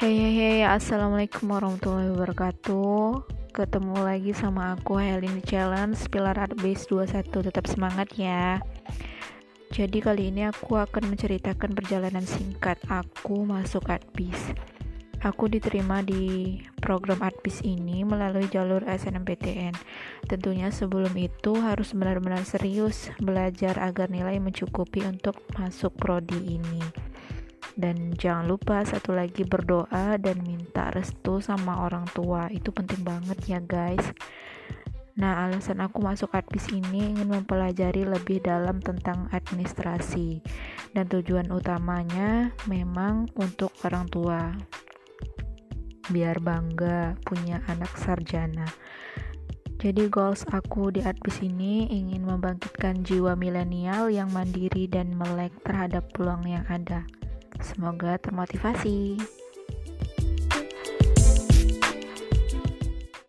Hey hey hey, assalamualaikum warahmatullahi wabarakatuh. Ketemu lagi sama aku Helin Challenge Pilar Art Base 21. Tetap semangat ya. Jadi kali ini aku akan menceritakan perjalanan singkat aku masuk Art Base. Aku diterima di program Artbis ini melalui jalur SNMPTN. Tentunya sebelum itu harus benar-benar serius belajar agar nilai mencukupi untuk masuk prodi ini. Dan jangan lupa satu lagi berdoa dan minta restu sama orang tua. Itu penting banget ya, guys. Nah, alasan aku masuk Artbis ini ingin mempelajari lebih dalam tentang administrasi dan tujuan utamanya memang untuk orang tua biar bangga punya anak sarjana. Jadi goals aku di Adbis ini ingin membangkitkan jiwa milenial yang mandiri dan melek terhadap peluang yang ada. Semoga termotivasi.